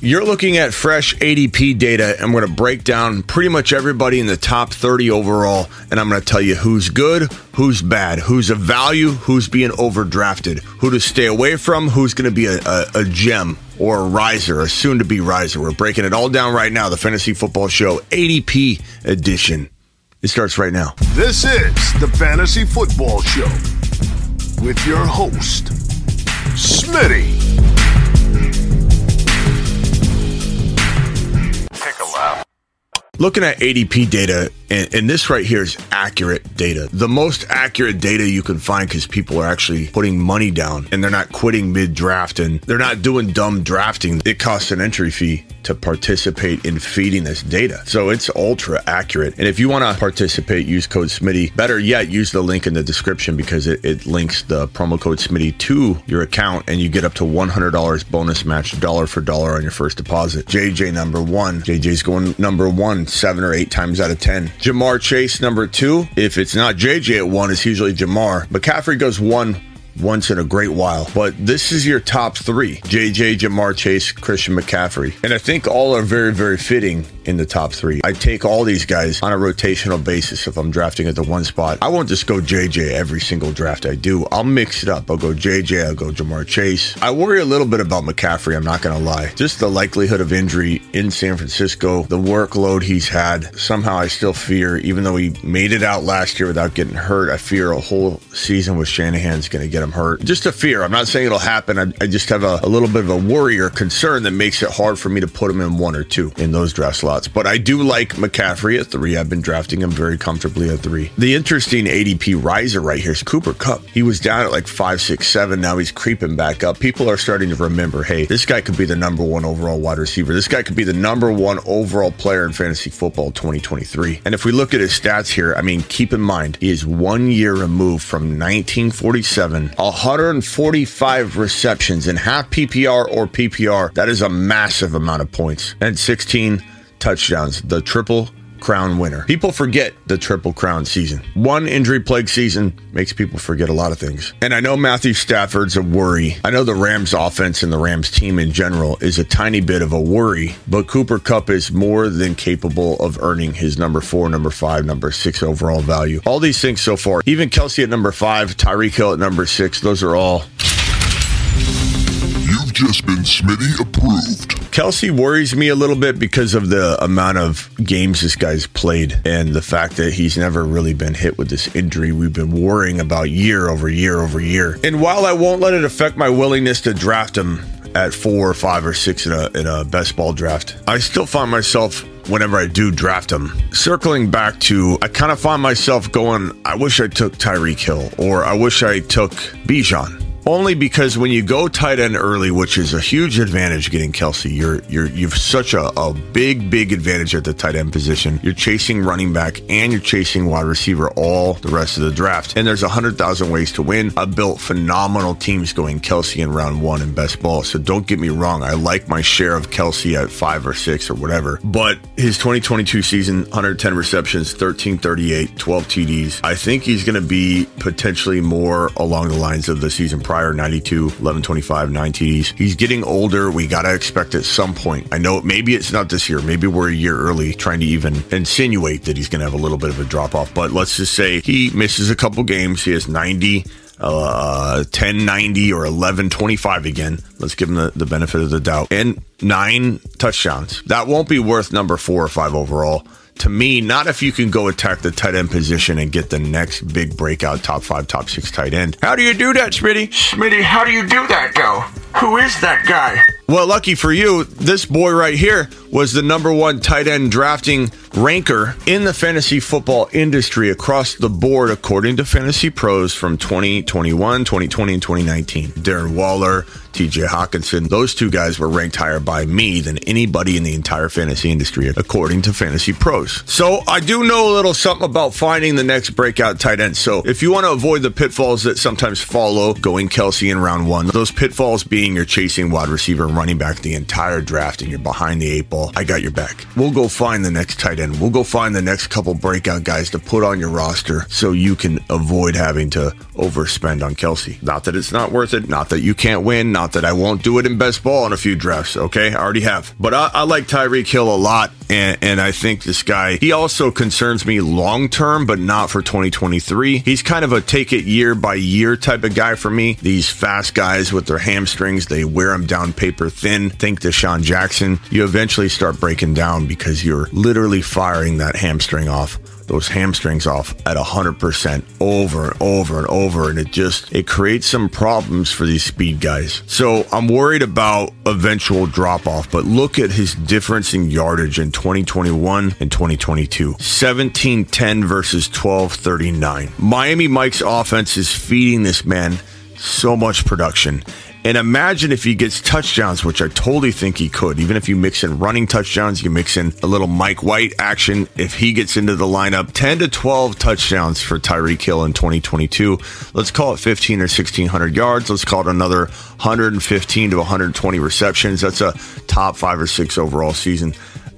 You're looking at fresh ADP data, and I'm going to break down pretty much everybody in the top 30 overall, and I'm going to tell you who's good, who's bad, who's a value, who's being overdrafted, who to stay away from, who's going to be a, a, a gem or a riser, a soon to be riser. We're breaking it all down right now. The Fantasy Football Show ADP edition. It starts right now. This is the Fantasy Football Show with your host, Smitty. Looking at ADP data, and, and, this right here is accurate data. The most accurate data you can find because people are actually putting money down and they're not quitting mid draft and they're not doing dumb drafting. It costs an entry fee to participate in feeding this data. So it's ultra accurate. And if you want to participate, use code SMITTY. Better yet, use the link in the description because it, it links the promo code SMITTY to your account and you get up to $100 bonus match dollar for dollar on your first deposit. JJ number one. JJ's going number one seven or eight times out of 10. Ja'Marr Chase number two. If it's not JJ at one, it's usually Ja'Marr. McCaffrey goes one once in a great while. But this is your top three JJ, Ja'Marr Chase, Christian McCaffrey. And I think all are very, very fitting in the top three. I take all these guys on a rotational basis if I'm drafting at the one spot. I won't just go JJ every single draft I do. I'll mix it up. I'll go JJ, I'll go Ja'Marr Chase. I worry a little bit about McCaffrey, I'm not going to lie. Just the likelihood of injury in San Francisco, the workload he's had. Somehow I still fear, even though he made it out last year without getting hurt, I fear a whole season with Shanahan's going to get him hurt. Just a fear. I'm not saying it'll happen. I, I just have a, a little bit of a worry or concern that makes it hard for me to put him in one or two in those draft slots spots. But I do like McCaffrey at three. I've been drafting him very comfortably at three. The interesting ADP riser right here is Cooper Kupp. He was down at like five, six, seven. Now he's creeping back up. People are starting to remember, hey, this guy could be the number one overall wide receiver. This guy could be the number one overall player in fantasy football 2023. And if we look at his stats here, I mean, keep in mind, he is one year removed from 1947, 145 receptions in half PPR or PPR. That is a massive amount of points. And 16 touchdowns, the triple crown winner. People forget the triple crown season. One injury plague season makes people forget a lot of things. And I know Matthew Stafford's a worry. I know the Rams offense and the Rams team in general is a tiny bit of a worry, but Cooper Kupp is more than capable of earning his number four, number five, number six overall value. All these things so far, even Kelce at number five, Tyreek Hill at number six, those are all You've just been Smitty approved. Kelce worries me a little bit because of the amount of games this guy's played and the fact that he's never really been hit with this injury we've been worrying about year over year over year. And while I won't let it affect my willingness to draft him at four or five or six in a, in a best ball draft, I still find myself whenever I do draft him. Circling back to, I kind of find myself going, I wish I took Tyreek Hill or I wish I took Bijan only because when you go tight end early, which is a huge advantage getting Kelce, you're you're you've such a, a big, big advantage at the tight end position. You're chasing running back and you're chasing wide receiver all the rest of the draft. And there's a hundred thousand ways to win. I've built phenomenal teams going Kelce in round one in best ball. So don't get me wrong. I like my share of Kelce at five or six or whatever. But his 2022 season, 110 receptions, 1338, 12 TDs. I think he's going to be potentially more along the lines of the season prior prior 92, 1125, 9 TDs. He's getting older. We got to expect at some point. I know maybe it's not this year. Maybe we're a year early trying to even insinuate that he's going to have a little bit of a drop off. But let's just say he misses a couple games. He has 90 uh 1090 or 1125 again let's give him the, the benefit of the doubt and nine touchdowns that won't be worth number four or five overall to me, not if you can go attack the tight end position and get the next big breakout top five, top six tight end. How do you do that, Smitty? Smitty, how do you do that, though? Who is that guy? Well, lucky for you, this boy right here was the number one tight end drafting ranker in the fantasy football industry across the board, according to Fantasy Pros from 2021, 2020, and 2019. Darren Waller, TJ Hockenson, those two guys were ranked higher by me than anybody in the entire fantasy industry, according to Fantasy Pros. So I do know a little something about finding the next breakout tight end. So if you want to avoid the pitfalls that sometimes follow going Kelce in round one, those pitfalls being you're chasing wide receiver running back the entire draft and you're behind the eight ball I got your back. We'll go find the next tight end. We'll go find the next couple breakout guys to put on your roster so you can avoid having to overspend on Kelce. Not that it's not worth it. Not that you can't win. Not that I won't do it in best ball in a few drafts. Okay. I already have. But I, I like Tyreek Hill a lot. And, and I think this guy, he also concerns me long term, but not for 2023. He's kind of a take it year by year type of guy for me. These fast guys with their hamstrings, they wear them down paper thin. Think DeSean Jackson. You eventually start breaking down because you're literally firing that hamstring off those hamstrings off at 100% over and over and over. And it just it creates some problems for these speed guys. So i'm worried about eventual drop off but look at his difference in yardage in 2021 and 2022 1710 versus 1239 miami mike's offense is feeding this man so much production and imagine if he gets touchdowns, which I totally think he could. Even if you mix in running touchdowns, you mix in a little Mike White action. If he gets into the lineup, 10 to 12 touchdowns for Tyreek Hill in 2022. Let's call it 15 or 1600 yards. Let's call it another 115 to 120 receptions. That's a top five or six overall season.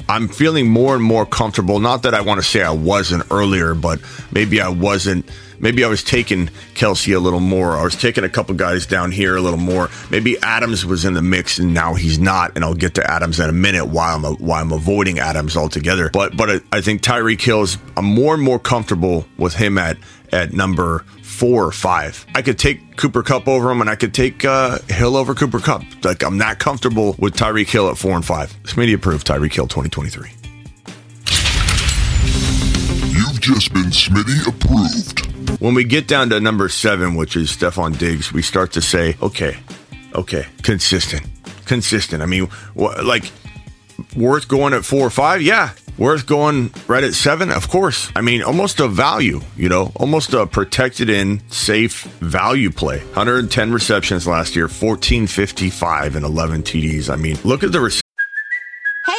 I'm feeling more and more comfortable. Not that I want to say I wasn't earlier, but maybe I wasn't Maybe I was taking Kelce a little more. I was taking a couple guys down here a little more. Maybe Adams was in the mix and now he's not. And I'll get to Adams in a minute while I'm why I'm avoiding Adams altogether. But but I think Tyreek Hill's I'm more and more comfortable with him at at number four or five. I could take Cooper Kupp over him, and I could take uh, Hill over Cooper Kupp. Like I'm not comfortable with Tyreek Hill at four and five. This media approved Tyreek Hill 2023. You've just been Smitty approved. When we get down to number seven, which is Stefon Diggs, we start to say, okay, okay, consistent, consistent. I mean, wh- like worth going at four or five? Yeah. Worth going right at seven? Of course. I mean, almost a value, you know, almost a protected in, safe value play. 110 receptions last year, 1455 and 11 TDs. I mean, look at the receptions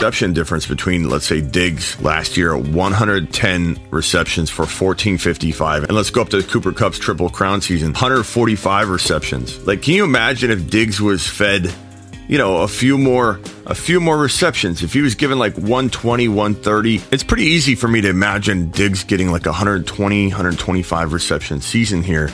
reception difference between, let's say, Diggs last year, 110 receptions for 1455. And let's go up to Cooper Kupp's Triple Crown season, 145 receptions. Like, can you imagine if Diggs was fed, you know, a few more, a few more receptions? If he was given like 120, 130, it's pretty easy for me to imagine Diggs getting like 120, 125 reception season here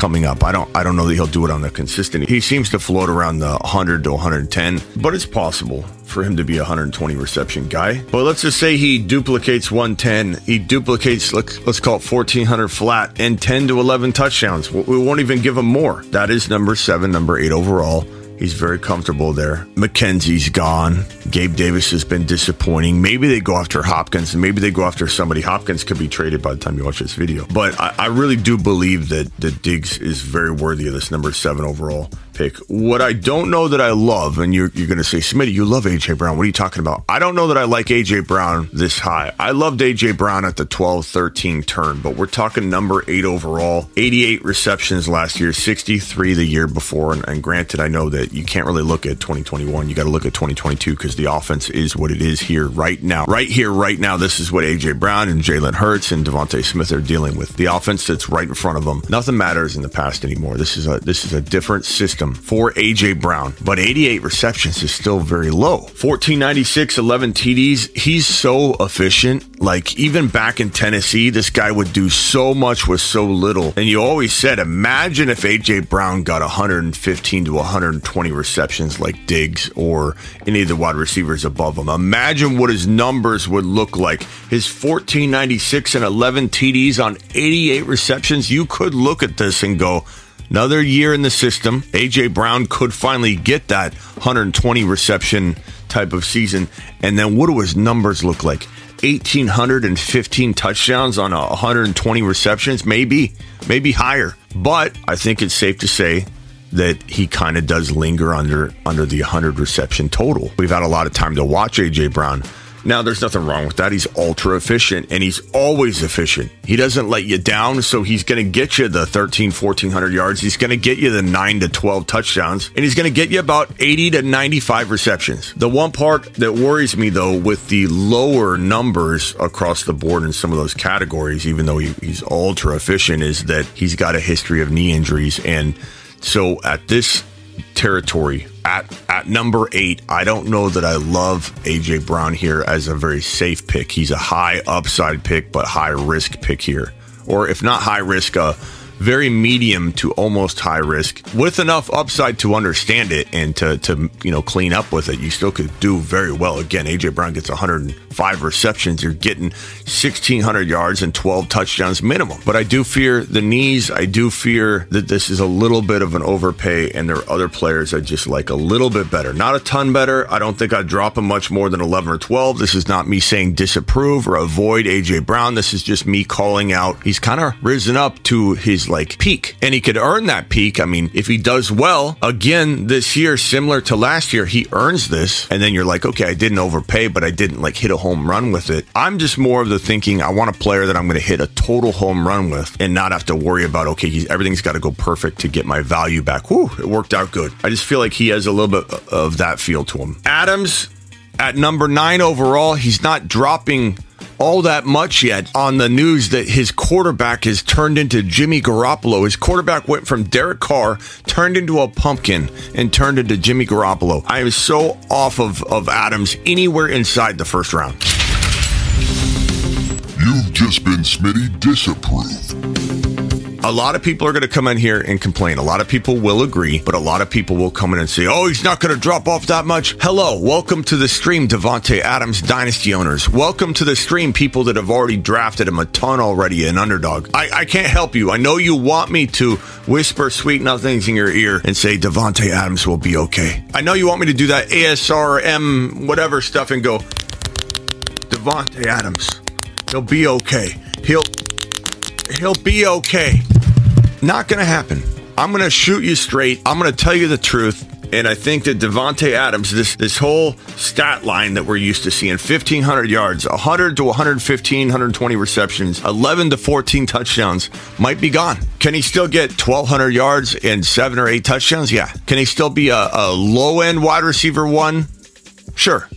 coming up. I don't I don't know that he'll do it on the consistent. He seems to float around the 100 to 110, but it's possible for him to be a 120 reception guy. But let's just say he duplicates 110. He duplicates let's, let's call it 1400 flat and 10 to 11 touchdowns. We won't even give him more. That is number 7, number 8 overall. He's very comfortable there. McKenzie's gone. Gabe Davis has been disappointing. Maybe they go after Hopkins and maybe they go after somebody. Hopkins could be traded by the time you watch this video. But I, I really do believe that, that Diggs is very worthy of this number seven overall pick. What I don't know that I love, and you're, you're going to say, Smitty, you love A.J. Brown. What are you talking about? I don't know that I like A.J. Brown this high. I loved A.J. Brown at the 12 13 turn, but we're talking number eight overall, 88 receptions last year, 63 the year before. And, and granted, I know that you can't really look at 2021. You got to look at 2022 because the offense is what it is here right now. Right here, right now, this is what A.J. Brown and Jalen Hurts and DeVonta Smith are dealing with. The offense that's right in front of them. Nothing matters in the past anymore. This is a this is a different system for AJ Brown, but 88 receptions is still very low. 1496, 11 TDs. He's so efficient. Like even back in Tennessee, this guy would do so much with so little. And you always said, imagine if AJ Brown got 115 to 120 receptions like Diggs or any of the wide receivers above him. Imagine what his numbers would look like. His 1496 and 11 TDs on 88 receptions. You could look at this and go, Another year in the system. AJ Brown could finally get that 120 reception type of season. And then what do his numbers look like? 1,815 touchdowns on 120 receptions, maybe, maybe higher. But I think it's safe to say that he kind of does linger under under the 100 reception total. We've had a lot of time to watch AJ Brown Now, there's nothing wrong with that. He's ultra efficient and he's always efficient. He doesn't let you down, so he's going to get you the 13, 1400 yards. He's going to get you the 9 to 12 touchdowns, and he's going to get you about 80 to 95 receptions. The one part that worries me, though, with the lower numbers across the board in some of those categories, even though he, he's ultra efficient, is that he's got a history of knee injuries. And so at this territory at at number eight. I don't know that I love AJ Brown here as a very safe pick. He's a high upside pick, but high risk pick here, or if not high risk, a very medium to almost high risk with enough upside to understand it and to, to you know clean up with it. You still could do very well. Again aj brown gets 105 receptions. You're getting 1600 yards and 12 touchdowns minimum. But i do fear the knees. I do fear that this is a little bit of an overpay and there are other players i just like a little bit better. Not a ton better. I don't think i'd drop him much more than 11 or 12 this is not me saying disapprove or avoid aj brown. This is just me calling out. He's kind of risen up to his like peak and he could earn that peak. I mean, if he does well again this year, similar to last year, he earns this. And then you're like, okay, I didn't overpay, but I didn't like hit a home run with it. I'm just more of the thinking I want a player that I'm going to hit a total home run with and not have to worry about, okay, he's, everything's got to go perfect to get my value back. Whew, it worked out good. I just feel like he has a little bit of that feel to him. Adams at number nine overall, he's not dropping all that much yet on the news that his quarterback has turned into Jimmy Garoppolo. His quarterback went from Derek Carr, turned into a pumpkin, and turned into Jimmy Garoppolo. I am so off of, of Adams anywhere inside the first round. You've just been Smitty disapproved. A lot of people are going to come in here and complain. A lot of people will agree, but a lot of people will come in and say, oh, he's not going to drop off that much. Hello, welcome to the stream, Davante Adams Dynasty owners. Welcome to the stream, people that have already drafted him a ton already, an underdog. I, I can't help you. I know you want me to whisper sweet nothings in your ear and say Davante Adams will be okay. I know you want me to do that ASMR whatever stuff and go, Davante Adams, he'll be okay. He'll he'll be okay. Not going to happen. I'm going to shoot you straight. I'm going to tell you the truth. And I think that Davante Adams, this this whole stat line that we're used to seeing, 1,500 yards, 100 to 115, 120 receptions, 11 to 14 touchdowns, might be gone. Can he still get 1,200 yards and seven or eight touchdowns? Yeah. Can he still be a, a low end wide receiver one? Sure.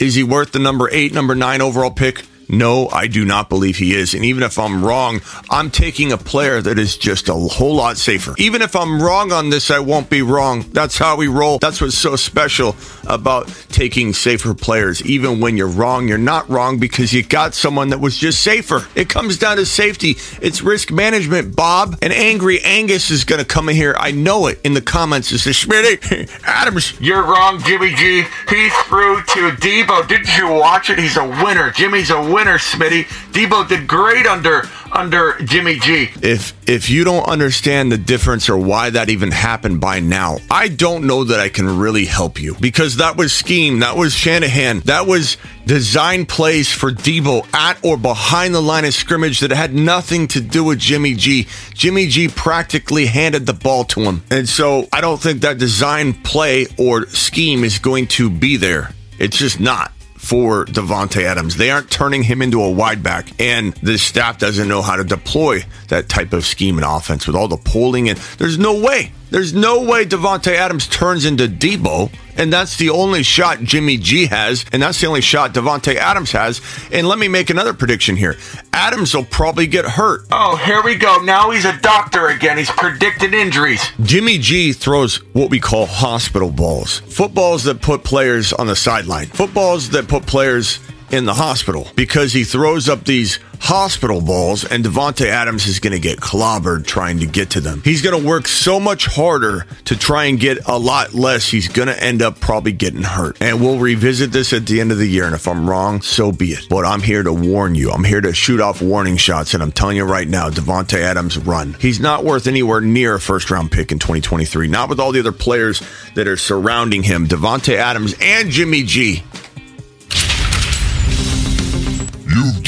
Is he worth the number eight, number nine overall pick? No, I do not believe he is. And even if I'm wrong, I'm taking a player that is just a whole lot safer. Even if I'm wrong on this, I won't be wrong. That's how we roll. That's what's so special about taking safer players. Even when you're wrong, you're not wrong because you got someone that was just safer. It comes down to safety. It's risk management, Bob. And Angry Angus is going to come in here. I know it in the comments. It says, Schmidt, Adams. You're wrong, Jimmy G. He threw to Deebo. Didn't you watch it? He's a winner. Jimmy's a winner, Smitty. Deebo did great under under Jimmy G. if if you don't understand the difference or why that even happened by now, I don't know that I can really help you because that was scheme, that was Shanahan, that was design plays for Deebo at or behind the line of scrimmage that had nothing to do with Jimmy G. Jimmy G practically handed the ball to him. And so I don't think that design play or scheme is going to be there. It's just not for Davante Adams. They aren't turning him into a wideback, and the staff doesn't know how to deploy that type of scheme and offense with all the polling. And there's no way, there's no way Davante Adams turns into Deebo, and that's the only shot Jimmy G has, and that's the only shot Davante Adams has. And let me make another prediction here: Adams will probably get hurt. Oh, here we go. Now he's a doctor again. He's predicting injuries. Jimmy G throws what we call hospital balls. Footballs that put players on the sideline. Footballs that put players in the hospital because he throws up these hospital balls and Davante Adams is going to get clobbered trying to get to them. He's going to work so much harder to try and get a lot less. He's going to end up probably getting hurt. And we'll revisit this at the end of the year. And if I'm wrong, so be it. But I'm here to warn you. I'm here to shoot off warning shots. And I'm telling you right now, Davante Adams run. He's not worth anywhere near a first round pick in 2023. Not with all the other players that are surrounding him. Davante Adams and Jimmy G.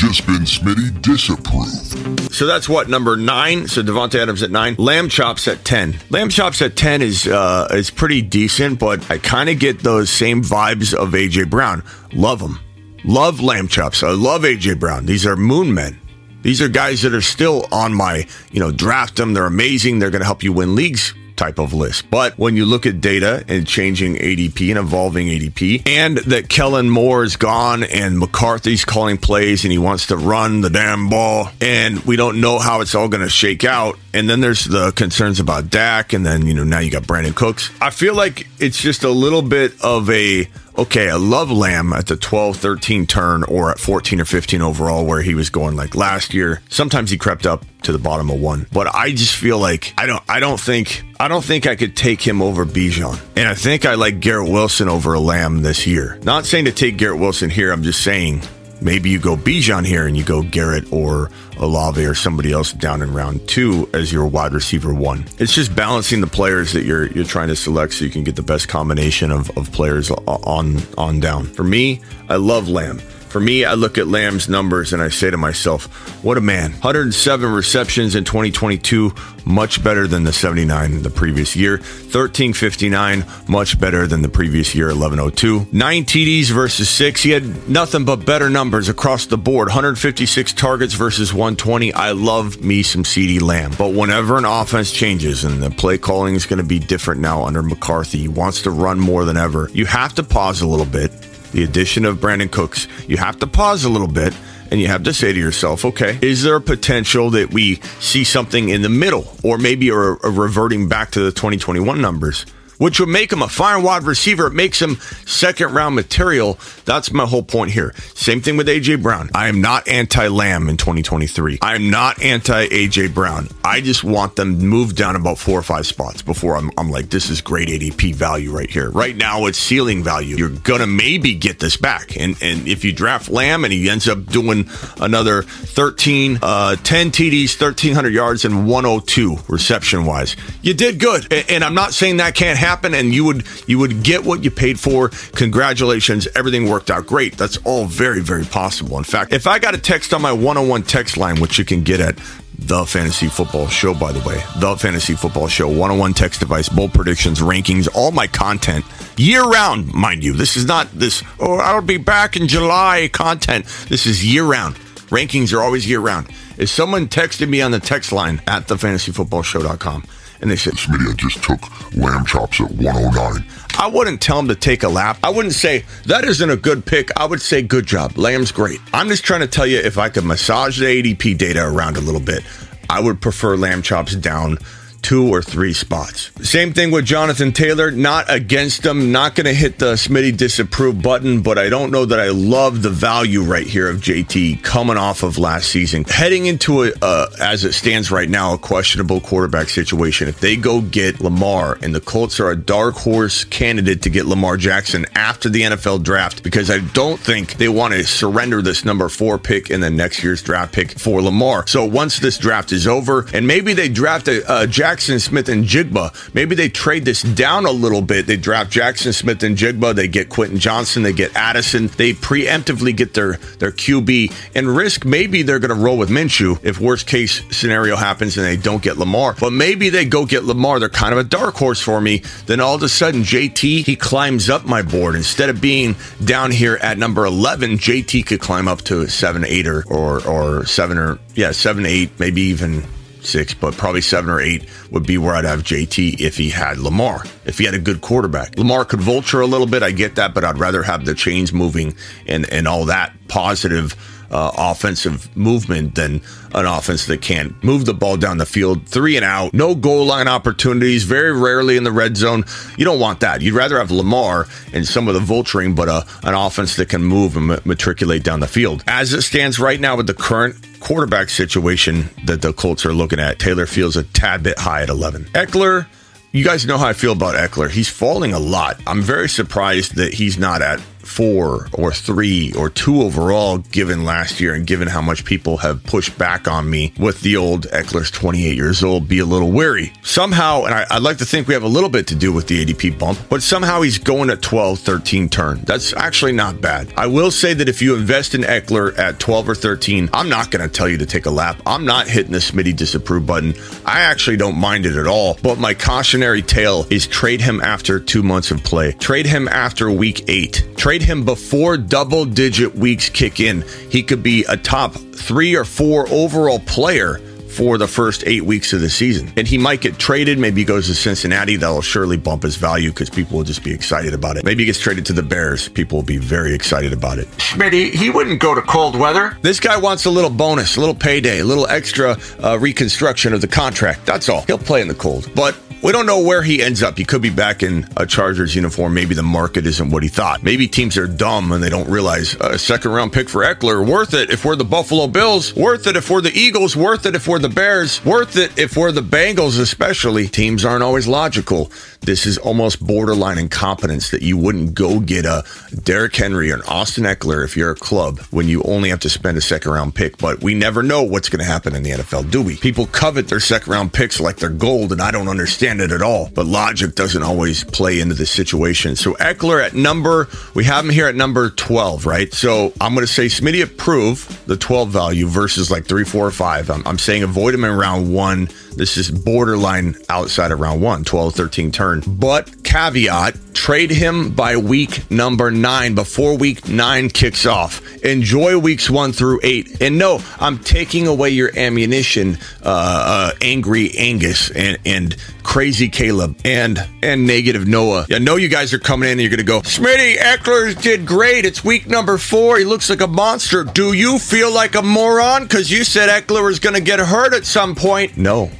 just been Smitty disapproved. So that's what number nine. So Davante Adams at nine. Lamb chops at ten. Lamb chops at ten is uh, is pretty decent, but I kind of get those same vibes of AJ Brown. Love him. Love lamb chops. I love AJ Brown. These are moon men. These are guys that are still on my, you know, draft them. They're amazing. They're going to help you win leagues type of list. But when you look at data and changing ADP and evolving ADP, and that Kellen Moore is gone and McCarthy's calling plays and he wants to run the damn ball, and we don't know how it's all going to shake out. And then there's the concerns about Dak, and then, you know, now you got Brandin Cooks. I feel like it's just a little bit of a okay, I love Lamb at the 12, 13 turn or at 14 or 15 overall where he was going like last year. Sometimes he crept up to the bottom of one. But I just feel like I don't I don't think I don't think I could take him over Bijan. And I think I like Garrett Wilson over Lamb this year. Not saying to take Garrett Wilson here, I'm just saying maybe you go Bijan here and you go Garrett or Olave or somebody else down in round two as your wide receiver one. It's just balancing the players that you're you're trying to select so you can get the best combination of, of players on on down. For me, I love Lamb. For me, I look at Lamb's numbers and I say to myself, what a man. 107 receptions in 2022, much better than the 79 in the previous year. 1359, much better than the previous year, 1102. Nine TDs versus six. He had nothing but better numbers across the board. 156 targets versus 120. I love me some CeeDee Lamb. But whenever an offense changes and the play calling is going to be different now under McCarthy, he wants to run more than ever. You have to pause a little bit the addition of Brandin Cooks, you have to pause a little bit and you have to say to yourself, okay, is there a potential that we see something in the middle or maybe a, a reverting back to the 2021 numbers? Which would make him a fine wide receiver. It makes him second round material. That's my whole point here. Same thing with AJ Brown. I am not anti Lamb in 2023. I am not anti AJ Brown. I just want them moved down about four or five spots before I'm, I'm like, this is great ADP value right here. Right now, it's ceiling value. You're gonna maybe get this back, and and if you draft Lamb and he ends up doing another 13, uh, 10 TDs, 1300 yards, and 102 reception wise, you did good. And, and I'm not saying that can't happen happen and you would you would get what you paid for. Congratulations, everything worked out great. That's all very very possible. In fact, if I got a text on my one-on-one text line, which you can get at the Fantasy Football Show, by the way, the Fantasy Football Show, one-on-one text device, bold predictions, rankings, all my content year round, mind you. This is not this. Oh, I'll be back in July content. This is year round. Rankings are always year round. If someone texted me on the text line at thefantasyfootballshow.com and they said, Smitty, I just took lamb chops at 109. I wouldn't tell them to take a lap. I wouldn't say, that isn't a good pick. I would say, good job. Lamb's great. I'm just trying to tell you if I could massage the ADP data around a little bit, I would prefer lamb chops down two or three spots. Same thing with Jonathan Taylor. Not against him. Not going to hit the Smitty disapprove button, but I don't know that I love the value right here of JT coming off of last season. Heading into a, as it stands right now, a questionable quarterback situation. If they go get Lamar and the Colts are a dark horse candidate to get Lamar Jackson after the NFL draft, because I don't think they want to surrender this number four pick in the next year's draft pick for Lamar. So once this draft is over, and maybe they draft a, a Jack Jackson Smith-Njigba. Maybe they trade this down a little bit. They draft Jackson Smith-Njigba. They get Quentin Johnston. They get Addison. They preemptively get their their QB and risk maybe they're going to roll with Minshew if worst case scenario happens and they don't get Lamar. But maybe they go get Lamar. They're kind of a dark horse for me. Then all of a sudden JT he climbs up my board instead of being down here at number 11. JT could climb up to seven, eight, or or, or seven or yeah seven, eight, maybe even six, but probably seven or eight would be where I'd have JT if he had Lamar, if he had a good quarterback. Lamar could vulture a little bit, I get that, but I'd rather have the chains moving and, and all that positive uh, offensive movement than an offense that can't move the ball down the field, three and out, no goal line opportunities, very rarely in the red zone. You don't want that. You'd rather have Lamar and some of the vulturing, but uh, an offense that can move and matriculate down the field. As it stands right now with the current quarterback situation that the Colts are looking at, Taylor feels a tad bit high at 11. Ekeler you guys know how I feel about Ekeler. He's falling a lot. I'm very surprised that he's not at four or three or two overall, given last year and given how much people have pushed back on me with the old Ekeler's 28 years old, be a little wary. Somehow, and I, would like to think we have a little bit to do with the ADP bump, but somehow he's going at 12, 13 turn. That's actually not bad. I will say that if you invest in Ekeler at 12 or 13, I'm not going to tell you to take a lap. I'm not hitting the Smitty disapprove button. I actually don't mind it at all, but my cautionary tale is trade him after two months of play. Trade him after week eight. Trade Trade him before double digit weeks kick in. He could be a top three or four overall player for the first eight weeks of the season. And he might get traded. Maybe he goes to Cincinnati. That'll surely bump his value because people will just be excited about it. Maybe he gets traded to the Bears. People will be very excited about it. Smitty, he wouldn't go to cold weather. This guy wants a little bonus, a little payday, a little extra uh, reconstruction of the contract. That's all. He'll play in the cold. But we don't know where he ends up. He could be back in a Chargers uniform. Maybe the market isn't what he thought. Maybe teams are dumb and they don't realize a second round pick for Ekeler worth it if we're the Buffalo Bills, worth it if we're the Eagles, worth it if we're the Bears, worth it if we're the Bengals, especially. Teams aren't always logical. This is almost borderline incompetence that you wouldn't go get a Derrick Henry or an Austin Ekeler if you're a club when you only have to spend a second round pick. But we never know what's going to happen in the NFL, do we? People covet their second round picks like they're gold, and I don't understand it at all. But logic doesn't always play into the situation. So Ekeler at number, we have him here at number 12, right? So I'm going to say Smitty approve the 12 value versus like three, four, or five. I'm, I'm saying avoid him in round one. This is borderline outside of round one, 12, 13 turn. But caveat, trade him by week number nine before week nine kicks off. Enjoy weeks one through eight. And no, I'm taking away your ammunition, uh, uh, angry Angus and, and crazy Caleb and, and negative Noah. I know you guys are coming in and you're going to go, Smitty, Ekeler did great. It's week number four. He looks like a monster. Do you feel like a moron? Because you said Ekeler was going to get hurt at some point. No.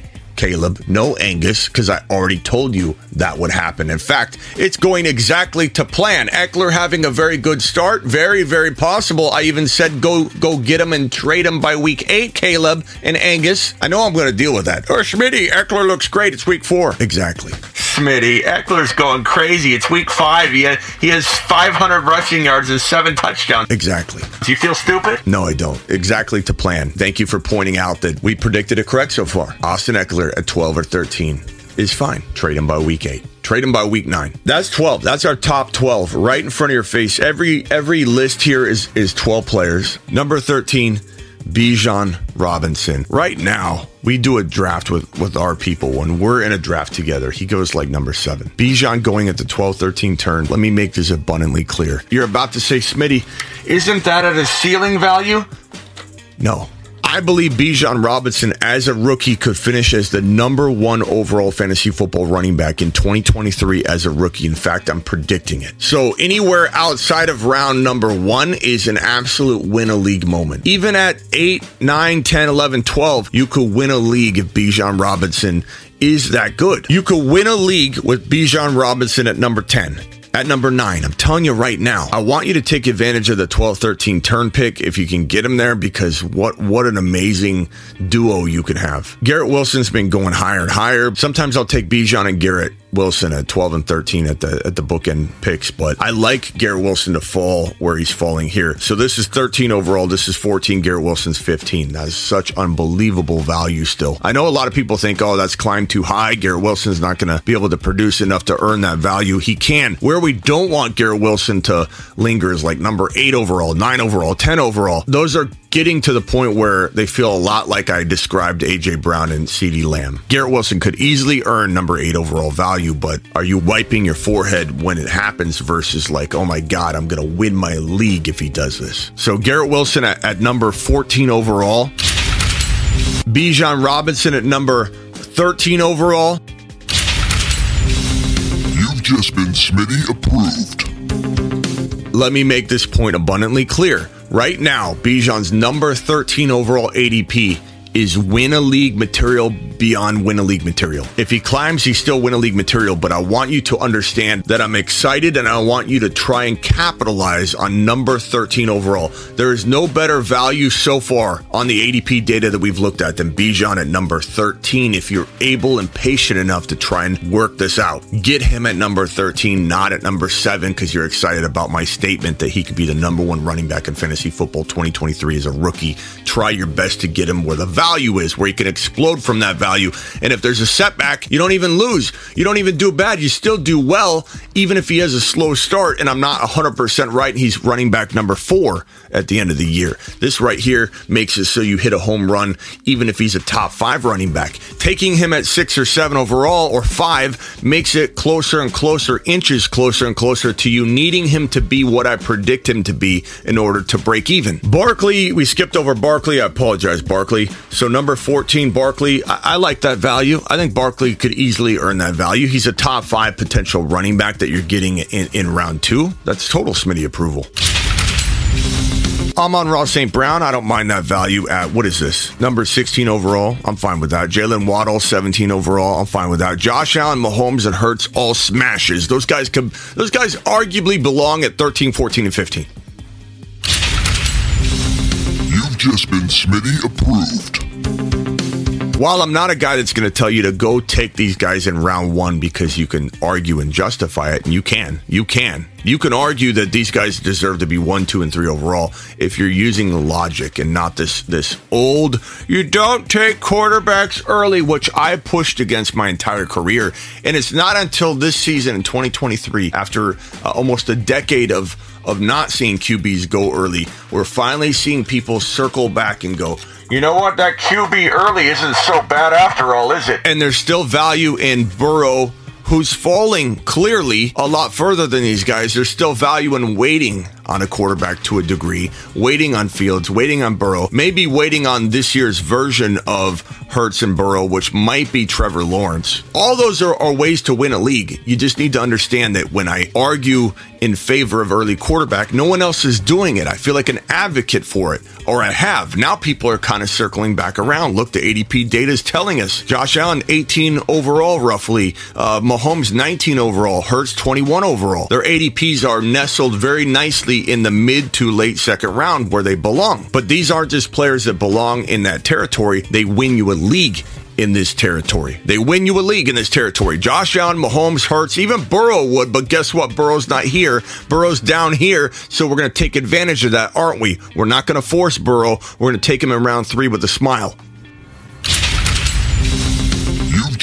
Caleb, no Angus, because I already told you that would happen. In fact, it's going exactly to plan. Ekeler having a very good start, very, very possible. I even said go go get him and trade him by week eight, Caleb and Angus. I know I'm going to deal with that. Or oh, Schmitty, Ekeler looks great. It's week four. Exactly. Smitty, Ekeler's going crazy. It's week five. He has, he has 500 rushing yards and seven touchdowns. Exactly. Do you feel stupid? No, I don't. Exactly to plan. Thank you for pointing out that we predicted it correct so far. Austin Ekeler at 12 or 13 is fine. Trade him by week eight. Trade him by week nine. That's 12. That's our top 12 right in front of your face. Every every list here is is 12 players. Number 13, Bijan Robinson. Right now, we do a draft with, with our people. When we're in a draft together, he goes like number seven. Bijan going at the 12 13 turn. Let me make this abundantly clear. You're about to say, Smitty, isn't that at a ceiling value? No. I believe Bijan Robinson, as a rookie, could finish as the number one overall fantasy football running back in 2023 as a rookie. In fact, I'm predicting it. So anywhere outside of round number one is an absolute win a league moment. Even at 8, 9, 10, 11, 12, you could win a league if Bijan Robinson is that good. You could win a league with Bijan Robinson at number 10 at number nine, I'm telling you right now, I want you to take advantage of the 12 13 turn pick if you can get him there because what, what an amazing duo you can have. Garrett Wilson's been going higher and higher. Sometimes I'll take Bijan and Garrett Wilson at 12 and 13 at the at the bookend picks, but I like Garrett Wilson to fall where he's falling here. So this is 13 overall. This is 14. Garrett Wilson's 15. That is such unbelievable value still. I know a lot of people think, oh, that's climbed too high. Garrett Wilson's not going to be able to produce enough to earn that value. He can. Where we don't want Garrett Wilson to linger is like number eight overall, nine overall, 10 overall. Those are getting to the point where they feel a lot like I described AJ Brown and CeeDee Lamb. Garrett Wilson could easily earn number eight overall value, but are you wiping your forehead when it happens versus like, oh my God, I'm going to win my league if he does this? So Garrett Wilson at, at number 14 overall, Bijan Robinson at number 13 overall. You've just been Smitty approved. Let me make this point abundantly clear. Right now, Bijan's number 13 overall ADP is win a league material beyond win a league material. If he climbs, he's still win a league material, but I want you to understand that I'm excited and I want you to try and capitalize on number 13 overall. There is no better value so far on the ADP data that we've looked at than Bijan at number 13 if you're able and patient enough to try and work this out. Get him at number 13, not at number 7 because you're excited about my statement that he could be the number one running back in fantasy football 2023 as a rookie. Try your best to get him where the value value is, where he can explode from that value. And if there's a setback, you don't even lose. You don't even do bad. You still do well, even if he has a slow start. And I'm not 100% right. He's running back number four at the end of the year. This right here makes it so you hit a home run, even if he's a top five running back. Taking him at six or seven overall or five makes it closer and closer, inches closer and closer to you needing him to be what I predict him to be in order to break even. Barkley, we skipped over Barkley. I apologize, Barkley. So number 14, Barkley, I, I like that value. I think Barkley could easily earn that value. He's a top five potential running back that you're getting in, in round two. That's total Smitty approval. Amon-Ra St. Brown, I don't mind that value at what is this? Number 16 overall. I'm fine with that. Jaylen Waddle, 17 overall. I'm fine with that. Josh Allen, Mahomes, and Hurts, all smashes. Those guys could those guys arguably belong at 13, 14, and 15. You've just been Smitty approved. While I'm not a guy that's going to tell you to go take these guys in round one because you can argue and justify it, and you can, you can. You can argue that these guys deserve to be one, two, and three overall if you're using logic and not this this old. You don't take quarterbacks early, which I pushed against my entire career, and it's not until this season in 2023, after uh, almost a decade of of not seeing QBs go early, we're finally seeing people circle back and go. You know what? That QB early isn't so bad after all, is it? And there's still value in Burrow, who's falling clearly a lot further than these guys. There's still value in waiting on a quarterback to a degree, waiting on Fields, waiting on Burrow, maybe waiting on this year's version of Hurts and Burrow, which might be Trevor Lawrence. All those are, are ways to win a league. You just need to understand that when I argue in favor of early quarterback, no one else is doing it. I feel like an advocate for it, or I have. Now people are kind of circling back around. Look, the ADP data is telling us Josh Allen 18 overall, roughly. Uh, Mahomes 19 overall. Hurts 21 overall. Their ADPs are nestled very nicely in the mid to late second round where they belong. But these aren't just players that belong in that territory. They win you a league in this territory. They win you a league in this territory. Josh Allen, Mahomes, Hurts, even Burrow would, but guess what? Burrow's not here. Burrow's down here, so we're going to take advantage of that, aren't we? We're not going to force Burrow. We're going to take him in round three with a smile.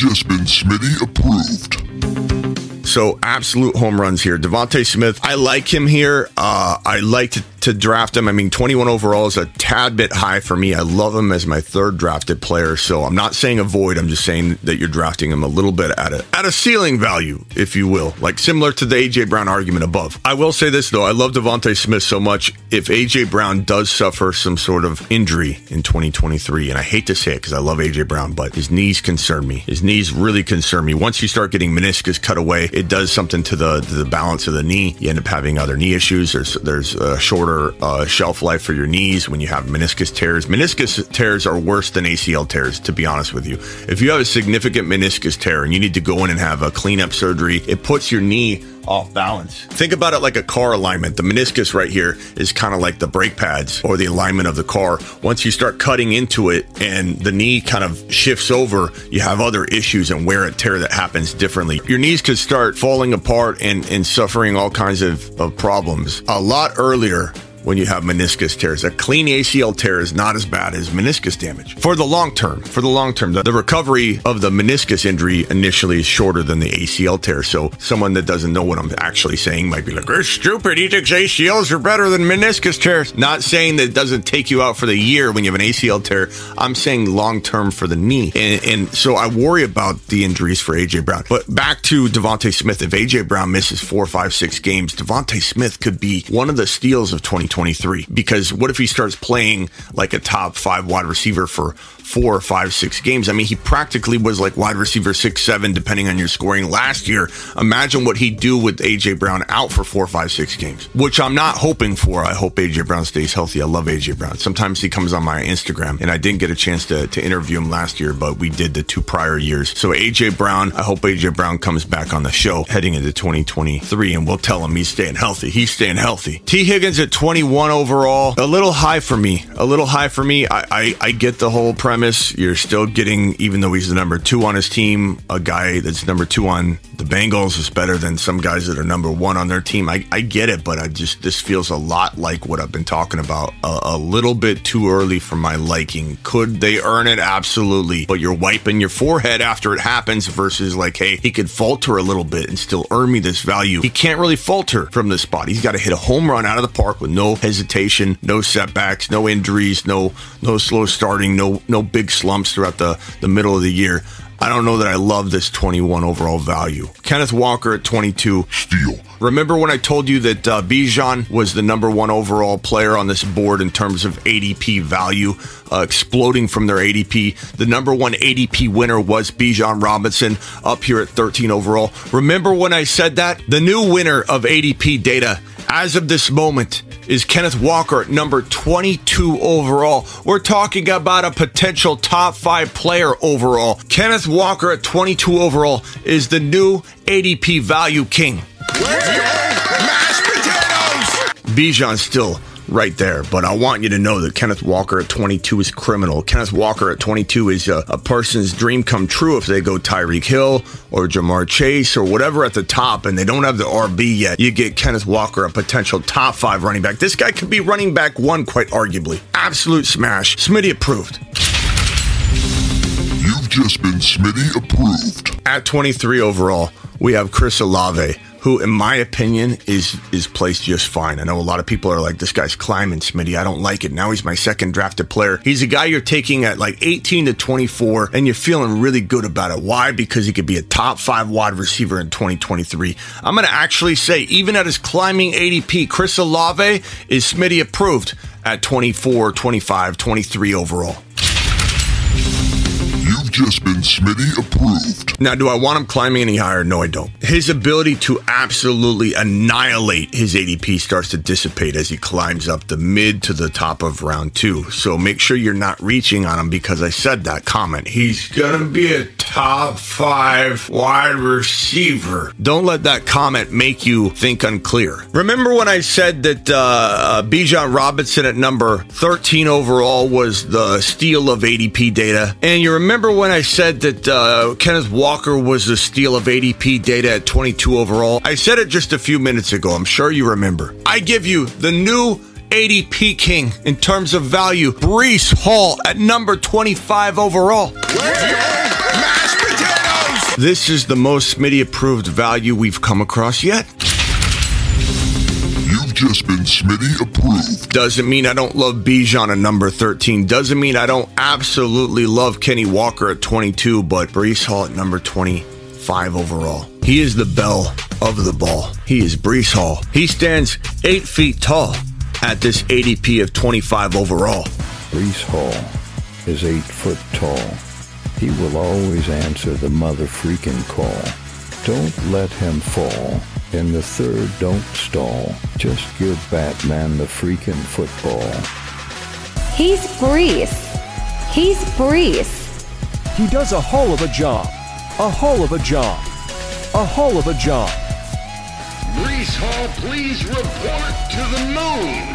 Just been Smitty approved. So absolute home runs here. DeVonta Smith, I like him here. Uh, I like to, to draft him. I mean, 21 overall is a tad bit high for me. I love him as my third drafted player. So I'm not saying avoid. I'm just saying that you're drafting him a little bit at a at a ceiling value, if you will, like similar to the AJ Brown argument above. I will say this though, I love DeVonta Smith so much. If AJ Brown does suffer some sort of injury in 2023, and I hate to say it because I love AJ Brown, but his knees concern me. His knees really concern me. Once you start getting meniscus cut away, it does something to the the balance of the knee. You end up having other knee issues. There's there's a shorter uh, shelf life for your knees when you have meniscus tears. Meniscus tears are worse than ACL tears, to be honest with you. If you have a significant meniscus tear and you need to go in and have a cleanup surgery, it puts your knee off balance. Think about it like a car alignment. The meniscus right here is kind of like the brake pads or the alignment of the car. Once you start cutting into it and the knee kind of shifts over, you have other issues and wear and tear that happens differently. Your knees could start falling apart and, and suffering all kinds of, of problems a lot earlier when you have meniscus tears. A clean ACL tear is not as bad as meniscus damage. For the long term, for the long term, the, the, recovery of the meniscus injury initially is shorter than the ACL tear. So someone that doesn't know what I'm actually saying might be like, "You're stupid. He thinks ACLs are better than meniscus tears." Not saying that it doesn't take you out for the year when you have an ACL tear. I'm saying long term for the knee, and, and so I worry about the injuries for AJ Brown. But back to DeVonta Smith. If AJ Brown misses four, five, six games, DeVonta Smith could be one of the steals of 20. 2023 because what if he starts playing like a top five wide receiver for four five, six games? I mean, he practically was like wide receiver six, seven, depending on your scoring last year. Imagine what he'd do with AJ Brown out for four, five, six games, which I'm not hoping for. I hope AJ Brown stays healthy. I love AJ Brown. Sometimes he comes on my Instagram and I didn't get a chance to, to interview him last year, but we did the two prior years. So AJ Brown, I hope AJ Brown comes back on the show heading into 2023 and we'll tell him he's staying healthy. He's staying healthy. Tee Higgins at 21 overall, a little high for me. A little high for me. I, I, I get the whole premise. You're still getting, even though he's the number two on his team, a guy that's number two on the Bengals is better than some guys that are number one on their team. I, I get it, but I just this feels a lot like what I've been talking about. A, a little bit too early for my liking. Could they earn it? Absolutely. But you're wiping your forehead after it happens versus like, hey, he could falter a little bit and still earn me this value. He can't really falter from this spot. He's got to hit a home run out of the park with no hesitation, no setbacks, no injuries, no no slow starting, no no big slumps throughout the, the middle of the year. I don't know that I love this 21 overall value. Kenneth Walker at 22. Steal. Remember when I told you that uh, Bijan was the number one overall player on this board in terms of ADP value, uh, exploding from their ADP? The number one ADP winner was Bijan Robinson, up here at 13 overall. Remember when I said that? The new winner of ADP data as of this moment is Kenneth Walker number 22 overall. We're talking about a potential top five player overall. Kenneth Walker at 22 overall is the new ADP value king. Mashed potatoes! Bijan's still right there, but I want you to know that Kenneth Walker at 22 is criminal. Kenneth Walker at 22 is a, a person's dream come true if they go Tyreek Hill or Ja'Marr Chase or whatever at the top and they don't have the RB yet. You get Kenneth Walker, a potential top five running back. This guy could be running back one, quite arguably. Absolute smash. Smitty approved. You've just been Smitty approved. At 23 overall, we have Chris Olave, who, in my opinion, is is placed just fine. I know a lot of people are like, "This guy's climbing, Smitty. I don't like it." Now he's my second drafted player. He's a guy you're taking at like 18 to 24, and you're feeling really good about it. Why? Because he could be a top five wide receiver in 2023. I'm going to actually say, even at his climbing ADP, Chris Olave is Smitty approved at 24, 25, 23 overall. Just been Smitty approved. Now, do I want him climbing any higher? No, I don't. His ability to absolutely annihilate his ADP starts to dissipate as he climbs up the mid to the top of round two. So make sure you're not reaching on him because I said that comment. He's going to be a top five wide receiver. Don't let that comment make you think unclear. Remember when I said that uh, uh, Bijan Robinson at number 13 overall was the steal of ADP data? And you remember when I said that uh, Kenneth Walker was the steal of ADP data at 22 overall? I said it just a few minutes ago. I'm sure you remember. I give you the new ADP king in terms of value, Breece Hall at number 25 overall. This is the most Smitty approved value we've come across yet. You've just been Smitty approved. Doesn't mean I don't love Bijan at number 13. Doesn't mean I don't absolutely love Kenny Walker at 22, but Breece Hall at number 25 overall. He is the bell of the ball. He is Breece Hall. He stands eight feet tall at this ADP of 25 overall. Breece Hall is eight foot tall. He will always answer the mother freaking call. Don't let him fall. In the third, don't stall. Just give Batman the freaking football. He's Breeze. He's Breeze. He does a hull of a job. A hull of a job. A hull of a job. Breece Hall, please report to the moon.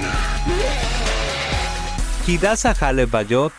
He does a hell of a job.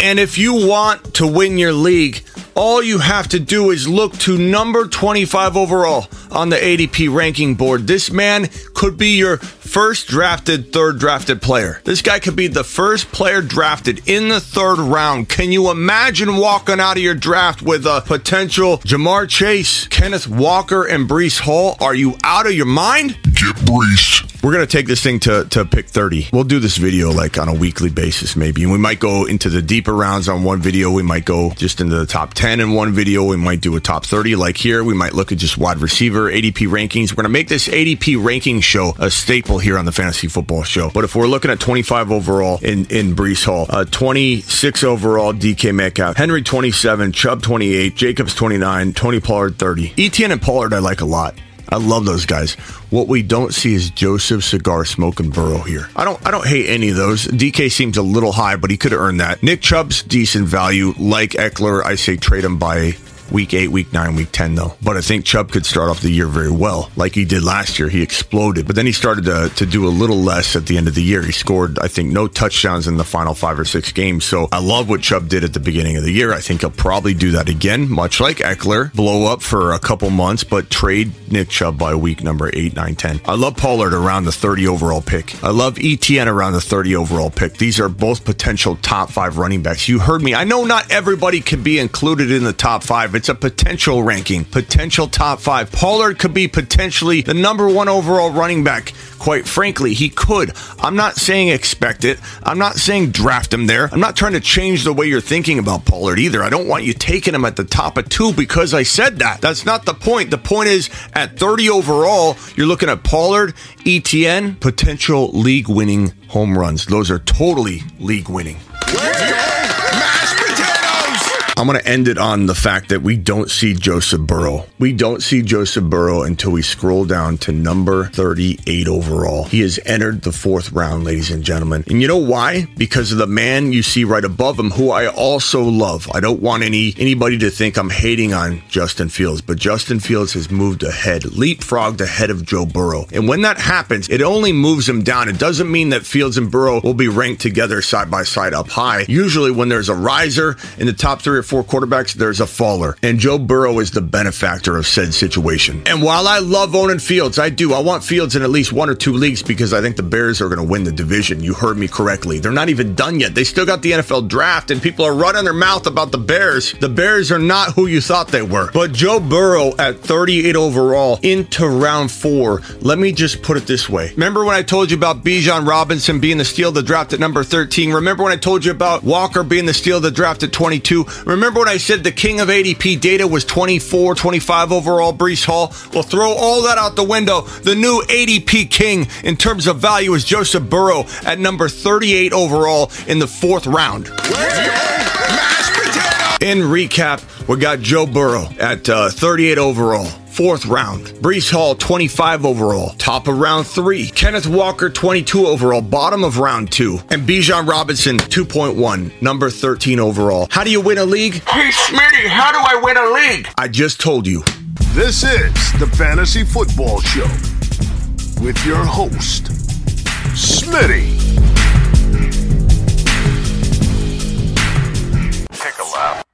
And if you want to win your league, all you have to do is look to number 25 overall on the ADP ranking board. This man could be your first drafted, third drafted player. This guy could be the first player drafted in the third round. Can you imagine walking out of your draft with a potential Ja'Marr Chase, Kenneth Walker, and Breece Hall? Are you out of your mind? Get Brees. We're gonna take this thing to, to pick 30. We'll do this video like on a weekly basis, maybe. And we might go into the deeper rounds on one video. We might go just into the top 10 in one video. We might do a top 30 like here. We might look at just wide receiver ADP rankings. We're gonna make this ADP ranking show a staple here on the fantasy football show. But if we're looking at 25 overall in, in Breece Hall, uh, 26 overall DK Metcalf, Henry 27, Chubb 28, Jacobs 29, Tony Pollard 30. ETN and Pollard I like a lot. I love those guys. What we don't see is Joseph Cigar smoking Burrow here. I don't I don't hate any of those. DK seems a little high, but he could have earned that. Nick Chubb's decent value. Like Ekeler, I say trade him by week eight, week nine, week 10, though. But I think Chubb could start off the year very well. Like he did last year, he exploded. But then he started to, to do a little less at the end of the year. He scored, I think, no touchdowns in the final five or six games. So I love what Chubb did at the beginning of the year. I think he'll probably do that again, much like Ekeler, blow up for a couple months, but trade Nick Chubb by week number eight, nine, 10. I love Pollard around the 30 overall pick. I love ETN around the 30 overall pick. These are both potential top five running backs. You heard me. I know not everybody can be included in the top five. It's a potential ranking, potential top five. Pollard could be potentially the number one overall running back. Quite frankly, he could. I'm not saying expect it. I'm not saying draft him there. I'm not trying to change the way you're thinking about Pollard either. I don't want you taking him at the top of two because I said that. That's not the point. The point is at 30 overall, you're looking at Pollard, ETN, potential league winning home runs. Those are totally league winning. I'm going to end it on the fact that we don't see Joseph Burrow. We don't see Joseph Burrow until we scroll down to number 38 overall. He has entered the fourth round, ladies and gentlemen. And you know why? Because of the man you see right above him, who I also love. I don't want any anybody to think I'm hating on Justin Fields, but Justin Fields has moved ahead, leapfrogged ahead of Joe Burrow. And when that happens, it only moves him down. It doesn't mean that Fields and Burrow will be ranked together side by side up high. Usually, when there's a riser in the top three or four quarterbacks, there's a faller. And Joe Burrow is the benefactor of said situation. And while I love owning Fields, I do. I want Fields in at least one or two leagues because I think the Bears are going to win the division. You heard me correctly. They're not even done yet. They still got the NFL draft, and people are running their mouth about the Bears. The Bears are not who you thought they were. But Joe Burrow at 38 overall into round four, let me just put it this way. Remember when I told you about Bijan Robinson being the steal of the draft at number 13? Remember when I told you about Walker being the steal of the draft at 22? Remember when I said the king of ADP data was 24, 25 overall, Breece Hall? Well, throw all that out the window. The new ADP king in terms of value is Joseph Burrow at number 38 overall in the fourth round. In recap, we got Joe Burrow at uh, 38 overall. Fourth round. Breece Hall, 25 overall. Top of round three. Kenneth Walker, 22 overall. Bottom of round two. And Bijan Robinson, 2.1. Number 13 overall. How do you win a league? Hey, Smitty, how do I win a league? I just told you. This is the Fantasy Football Show with your host, Smitty. Take a lap.